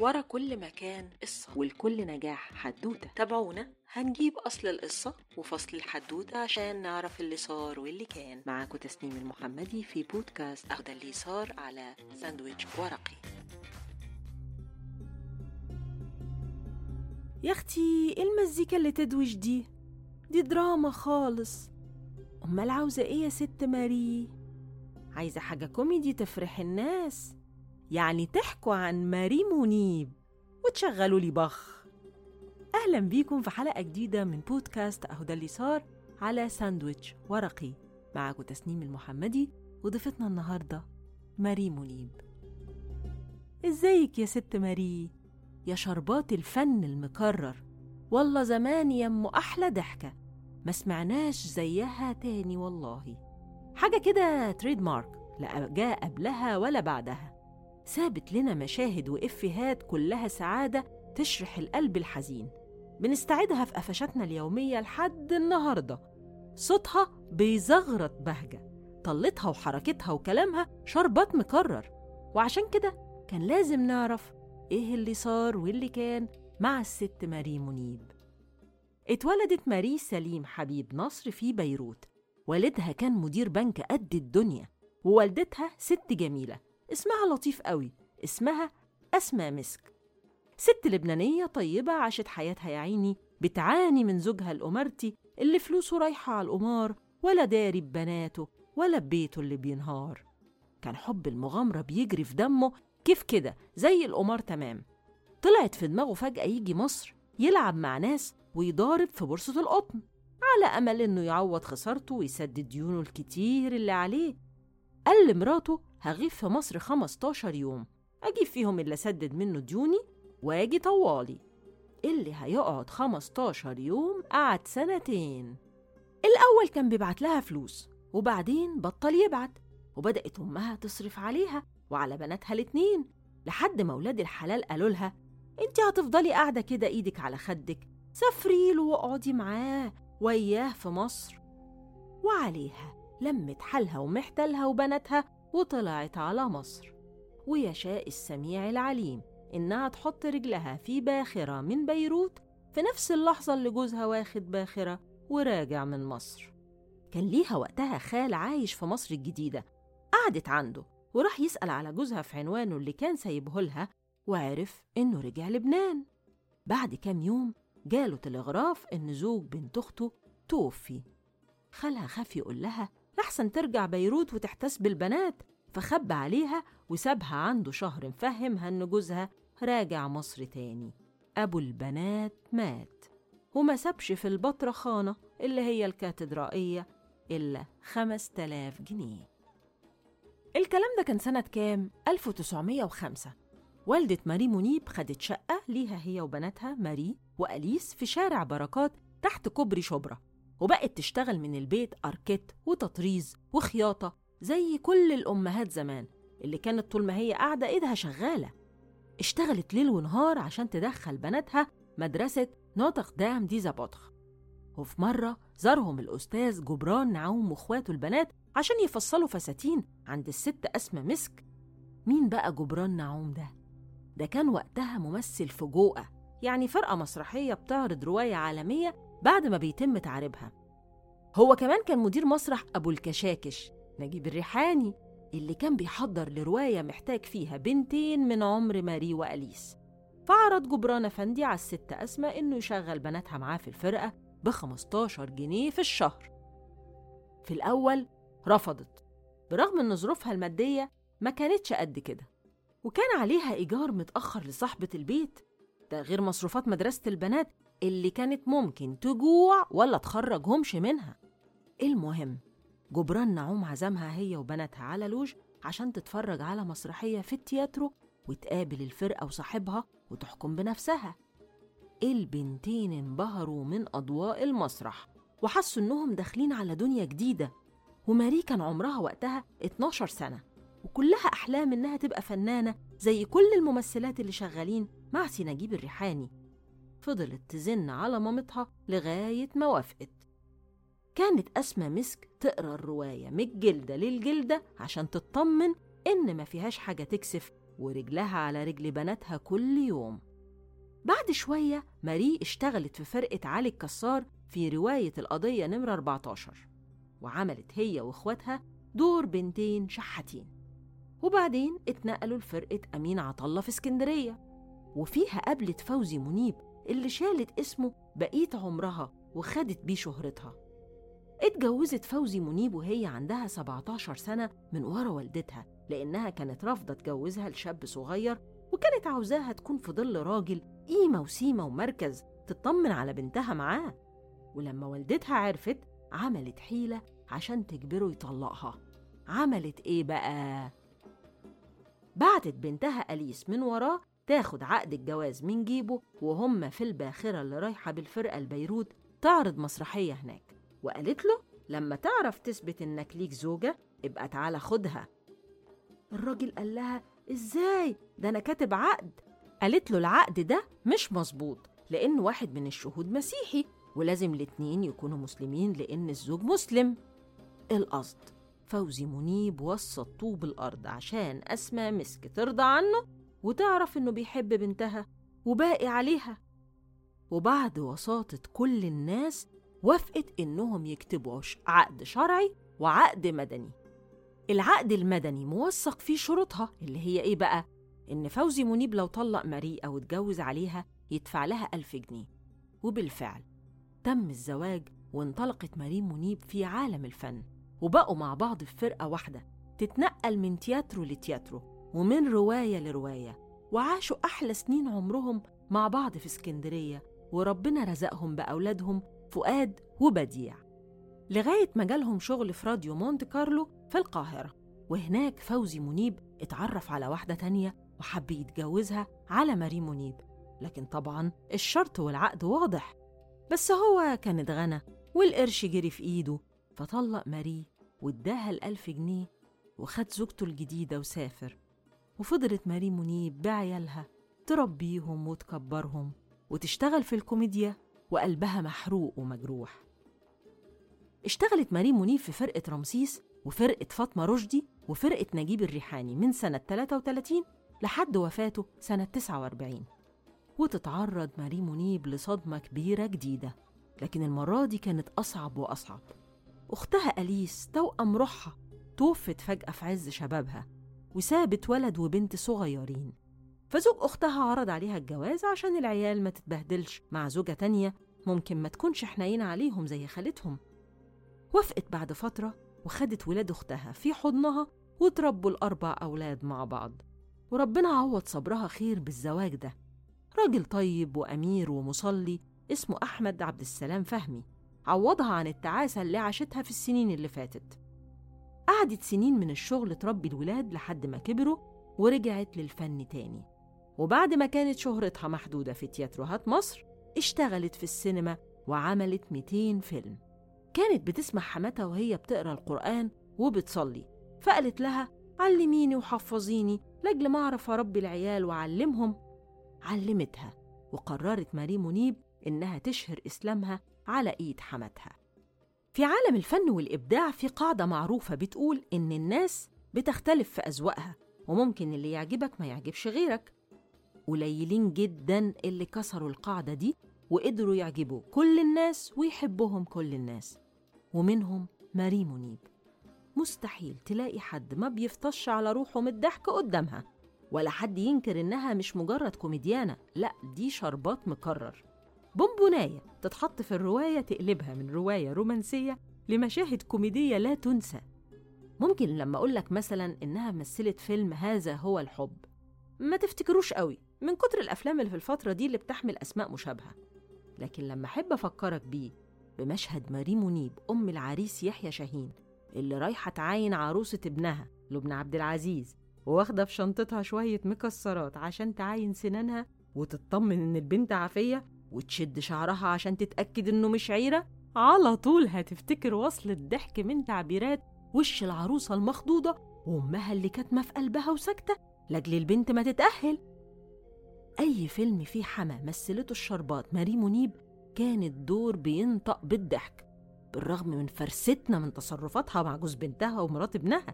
ورا كل مكان قصة ولكل نجاح حدوتة. تابعونا؟ هنجيب أصل القصة وفصل الحدوتة عشان نعرف اللي صار واللي كان. معاكم تسنيم المحمدي في بودكاست أهو ده اللي صار على ساندويتش ورقي. يا أختي إيه المزيكا اللي تدوش دي؟ دي دراما خالص. أمال عاوزة إيه يا ست ماري؟ عايزة حاجة كوميدي تفرح الناس. يعني تحكوا عن ماري منيب وتشغلوا لي بخ. أهلا بيكم في حلقة جديدة من بودكاست أهو ده اللي صار على ساندويتش ورقي معاكم تسنيم المحمدي وضيفتنا النهارده ماري منيب إزيك يا ست ماري؟ يا شربات الفن المكرر. والله زمان يا ام أحلى ضحكة. ما سمعناش زيها تاني والله. حاجة كده تريد مارك لا جاء قبلها ولا بعدها. سابت لنا مشاهد وإفيهات كلها سعادة تشرح القلب الحزين. بنستعيدها في قفشاتنا اليومية لحد النهاردة. صوتها بيزغرط بهجة. طلتها وحركتها وكلامها شربات مكرر. وعشان كده كان لازم نعرف إيه اللي صار واللي كان مع الست ماري منيب. اتولدت ماري سليم حبيب نصر في بيروت. والدها كان مدير بنك قد الدنيا. ووالدتها ست جميلة. اسمها لطيف قوي اسمها أسماء مسك. ست لبنانية طيبة عاشت حياتها يا عيني بتعاني من زوجها الأمرتي اللي فلوسه رايحة على القمار ولا داري ببناته ولا ببيته اللي بينهار. كان حب المغامرة بيجري في دمه كيف كده زي القمار تمام. طلعت في دماغه فجأة يجي مصر يلعب مع ناس ويضارب في بورصة القطن على أمل إنه يعوض خسارته ويسدد ديونه الكتير اللي عليه. قال لمراته هغيب في مصر 15 يوم. أجيب فيهم اللي سدد منه ديوني وأجي طوالي. اللي هيقعد 15 يوم قعد سنتين. الأول كان بيبعت لها فلوس وبعدين بطل يبعت وبدأت أمها تصرف عليها وعلى بناتها الاتنين. لحد ما ولاد الحلال قالوا لها انت هتفضلي قاعدة كده إيدك على خدك سافري له واقعدي معاه وياه في مصر. وعليها لمت حالها ومحتلها وبناتها وطلعت على مصر. ويشاء السميع العليم إنها تحط رجلها في باخرة من بيروت في نفس اللحظة اللي جوزها واخد باخرة وراجع من مصر. كان ليها وقتها خال عايش في مصر الجديدة. قعدت عنده وراح يسأل على جوزها في عنوانه اللي كان سايبه لها وعرف إنه رجع لبنان. بعد كام يوم جاله تلغراف إن زوج بنت أخته توفي. خالها خاف يقول لها لحسن ترجع بيروت وتحتس بالبنات فخب عليها وسابها عنده شهر مفهمها إن جوزها راجع مصر تاني. أبو البنات مات. وما سابش في البطرخانة اللي هي الكاتدرائية إلا خمس تلاف جنيه. الكلام ده كان سنة كام؟ 1905 والدة ماري منيب خدت شقة ليها هي وبناتها ماري وأليس في شارع بركات تحت كوبري شبرا. وبقت تشتغل من البيت أركيت وتطريز وخياطة زي كل الأمهات زمان اللي كانت طول ما هي قاعدة إيدها شغالة. اشتغلت ليل ونهار عشان تدخل بناتها مدرسة نوتخ دام دي زابوتخ وفي مرة زارهم الأستاذ جبران نعوم وإخواته البنات عشان يفصلوا فساتين عند الست أسمى مسك. مين بقى جبران نعوم ده؟ ده كان وقتها ممثل في جوقة يعني فرقة مسرحية بتعرض رواية عالمية بعد ما بيتم تعريبها هو كمان كان مدير مسرح أبو الكشاكش نجيب الريحاني اللي كان بيحضر لرواية محتاج فيها بنتين من عمر ماري وأليس. فعرض جبران أفندي على الست أسماء إنه يشغل بناتها معاه في الفرقة ب 15 جنيه في الشهر. في الأول رفضت برغم إن ظروفها المادية ما كانتش قد كده. وكان عليها إيجار متأخر لصاحبة البيت. ده غير مصروفات مدرسة البنات اللي كانت ممكن تجوع ولا تخرجهمش منها. المهم جبران نعوم عزمها هي وبناتها على لوج عشان تتفرج على مسرحية في التياترو وتقابل الفرقة وصاحبها وتحكم بنفسها. البنتين انبهروا من أضواء المسرح وحسوا إنهم داخلين على دنيا جديدة. وماري كان عمرها وقتها 12 سنة وكلها أحلام إنها تبقى فنانة زي كل الممثلات اللي شغالين مع سنجيب الريحاني. فضلت تزن على مامتها لغاية ما وافقت. كانت أسمى مسك تقرأ الرواية من الجلدة للجلدة عشان تطمن إن ما فيهاش حاجة تكسف ورجلها على رجل بناتها كل يوم. بعد شوية ماري اشتغلت في فرقة علي الكسار في رواية القضية نمرة 14 وعملت هي وإخواتها دور بنتين شحاتين. وبعدين اتنقلوا لفرقة أمين عطلة في اسكندرية وفيها قابلت فوزي منيب اللي شالت اسمه بقية عمرها وخدت بيه شهرتها. اتجوزت فوزي منيب وهي عندها 17 سنة من ورا والدتها لأنها كانت رافضة تجوزها لشاب صغير وكانت عاوزاها تكون في ظل راجل قيمة وسيمة ومركز تطمن على بنتها معاه. ولما والدتها عرفت عملت حيلة عشان تجبره يطلقها. عملت إيه بقى؟ بعتت بنتها أليس من وراه تاخد عقد الجواز من جيبه وهم في الباخرة اللي رايحة بالفرقة لبيروت تعرض مسرحية هناك. وقالت له لما تعرف تثبت إنك ليك زوجة ابقى تعالى خدها. الراجل قال لها إزاي؟ ده أنا كاتب عقد. قالت له العقد ده مش مظبوط لأن واحد من الشهود مسيحي ولازم الاتنين يكونوا مسلمين لأن الزوج مسلم. القصد. فوزي منيب وصى الطوب الأرض عشان أسمى مسك ترضى عنه وتعرف إنه بيحب بنتها وباقي عليها. وبعد وساطة كل الناس وافقت إنهم يكتبوا عقد شرعي وعقد مدني. العقد المدني موثق فيه شروطها اللي هي إيه بقى؟ إن فوزي منيب لو طلق ماري أو اتجوز عليها يدفع لها ألف جنيه. وبالفعل تم الزواج وانطلقت ماري منيب في عالم الفن. وبقوا مع بعض في فرقة واحدة تتنقل من تياترو لتياترو. ومن رواية لرواية وعاشوا أحلى سنين عمرهم مع بعض في اسكندرية وربنا رزقهم بأولادهم فؤاد وبديع. لغاية ما جالهم شغل في راديو مونت كارلو في القاهرة وهناك فوزي منيب اتعرف على واحدة تانية وحب يتجوزها على ماري منيب. لكن طبعا الشرط والعقد واضح. بس هو كان اتغنى والقرش جري في إيده فطلق ماري واداها الألف جنيه وخد زوجته الجديدة وسافر. وفضلت ماري منيب بعيالها تربيهم وتكبرهم وتشتغل في الكوميديا وقلبها محروق ومجروح. اشتغلت ماري منيب في فرقة رمسيس وفرقة فاطمة رشدي وفرقة نجيب الريحاني من سنة 33 لحد وفاته سنة 49 وتتعرض ماري منيب لصدمة كبيرة جديدة لكن المرة دي كانت أصعب وأصعب. أختها أليس توأم روحها توفت فجأة في عز شبابها. وسابت ولد وبنت صغيرين. فزوج أختها عرض عليها الجواز عشان العيال ما تتبهدلش مع زوجة تانية ممكن ما تكونش حنينة عليهم زي خالتهم. وافقت بعد فترة وخدت ولاد أختها في حضنها وتربوا الأربع أولاد مع بعض. وربنا عوض صبرها خير بالزواج ده. راجل طيب وأمير ومصلي اسمه أحمد عبد السلام فهمي. عوضها عن التعاسة اللي عاشتها في السنين اللي فاتت. قعدت سنين من الشغل تربي الولاد لحد ما كبروا ورجعت للفن تاني. وبعد ما كانت شهرتها محدودة في تياتروهات مصر اشتغلت في السينما وعملت 200 فيلم. كانت بتسمع حماتها وهي بتقرأ القرآن وبتصلي فقالت لها علميني وحفظيني لأجل ما أعرف أربي العيال وأعلمهم. علمتها وقررت ماري منيب إنها تشهر إسلامها على إيد حماتها. في عالم الفن والإبداع في قاعدة معروفة بتقول إن الناس بتختلف في أذواقها وممكن اللي يعجبك ما يعجبش غيرك. قليلين جدا اللي كسروا القاعدة دي وقدروا يعجبوا كل الناس ويحبهم كل الناس ومنهم ماري منيب. مستحيل تلاقي حد ما بيفطش على روحه من الضحك قدامها ولا حد ينكر إنها مش مجرد كوميديانة لأ دي شربات مكرر. بونبوناية تتحط في الرواية تقلبها من رواية رومانسية لمشاهد كوميدية لا تنسى. ممكن لما أقولك مثلا إنها مثلت فيلم هذا هو الحب. ما تفتكروش قوي من كتر الأفلام اللي في الفترة دي اللي بتحمل أسماء مشابهة. لكن لما أحب أفكرك بيه بمشهد ماري منيب أم العريس يحيى شاهين اللي رايحة تعاين عروسة ابنها لبنى عبد العزيز وواخدة في شنطتها شوية مكسرات عشان تعاين سنانها وتطمن إن البنت عافية وتشد شعرها عشان تتأكد إنه مش عيرة؟ على طول هتفتكر وصل الضحك من تعبيرات وش العروسة المخضوضة وأمها اللي كاتمة في قلبها وساكتة لأجل البنت ما تتأهل. أي فيلم فيه حما مثلته الشربات ماري منيب كان الدور بينطق بالضحك بالرغم من فرستنا من تصرفاتها مع جوز بنتها ومرات ابنها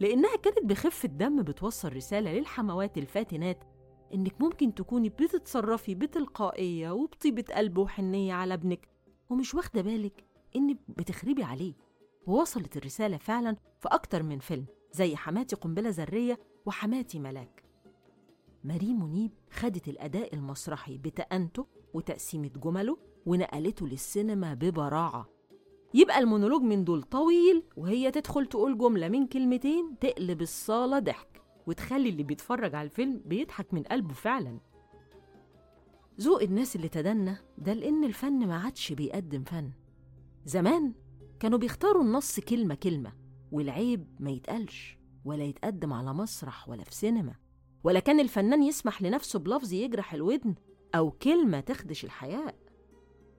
لأنها كانت بخفة دم بتوصل رسالة للحموات الفاتنات إنك ممكن تكوني بتتصرفي بتلقائية وبطيبة قلب وحنية على ابنك ومش واخدة بالك إنك بتخربي عليه. ووصلت الرسالة فعلا في أكتر من فيلم زي حماتي قنبلة ذرية وحماتي ملاك. ماري منيب خدت الأداء المسرحي بتأنته وتقسيمة جمله ونقلته للسينما ببراعة. يبقى المونولوج من دول طويل وهي تدخل تقول جملة من كلمتين تقلب الصالة ضحك. وتخلي اللي بيتفرج على الفيلم بيضحك من قلبه فعلا. ذوق الناس اللي تدنى ده لأن الفن ما عادش بيقدم فن. زمان كانوا بيختاروا النص كلمة كلمة والعيب ما يتقالش ولا يتقدم على مسرح ولا في سينما ولا كان الفنان يسمح لنفسه بلفظ يجرح الودن أو كلمة تخدش الحياء.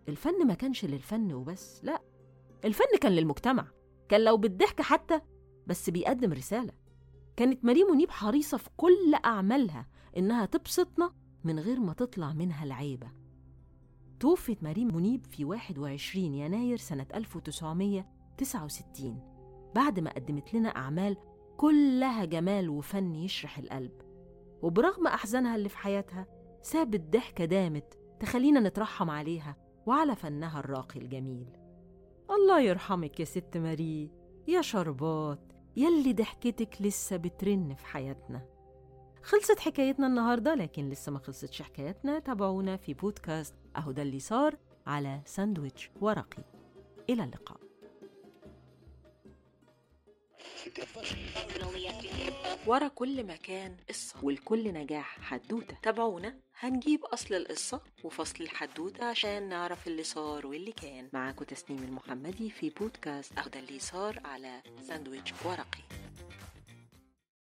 الفن ما كانش للفن وبس لا الفن كان للمجتمع كان لو بالضحك حتى بس بيقدم رسالة. كانت ماري منيب حريصة في كل أعمالها إنها تبسطنا من غير ما تطلع منها العيبة. توفت ماري منيب في 21 يناير سنة 1969 بعد ما قدمت لنا أعمال كلها جمال وفن يشرح القلب. وبرغم أحزانها اللي في حياتها سابت ضحكة دامت تخلينا نترحم عليها وعلى فنها الراقي الجميل. الله يرحمك يا ست ماري يا شربات. يلي ضحكتك لسه بترن في حياتنا. خلصت حكايتنا النهاردة لكن لسه ما خلصتش حكايتنا. تابعونا في بودكاست أهو ده اللي صار على ساندويتش ورقي. إلى اللقاء. ورا كل مكان قصة والكل نجاح حدوتة. تابعونا. هنجيب أصل القصة وفصل الحدوتة عشان نعرف اللي صار واللي كان. معاكم تسنيم المحمدي في بودكاست ده اللي صار على ساندويتش ورقي.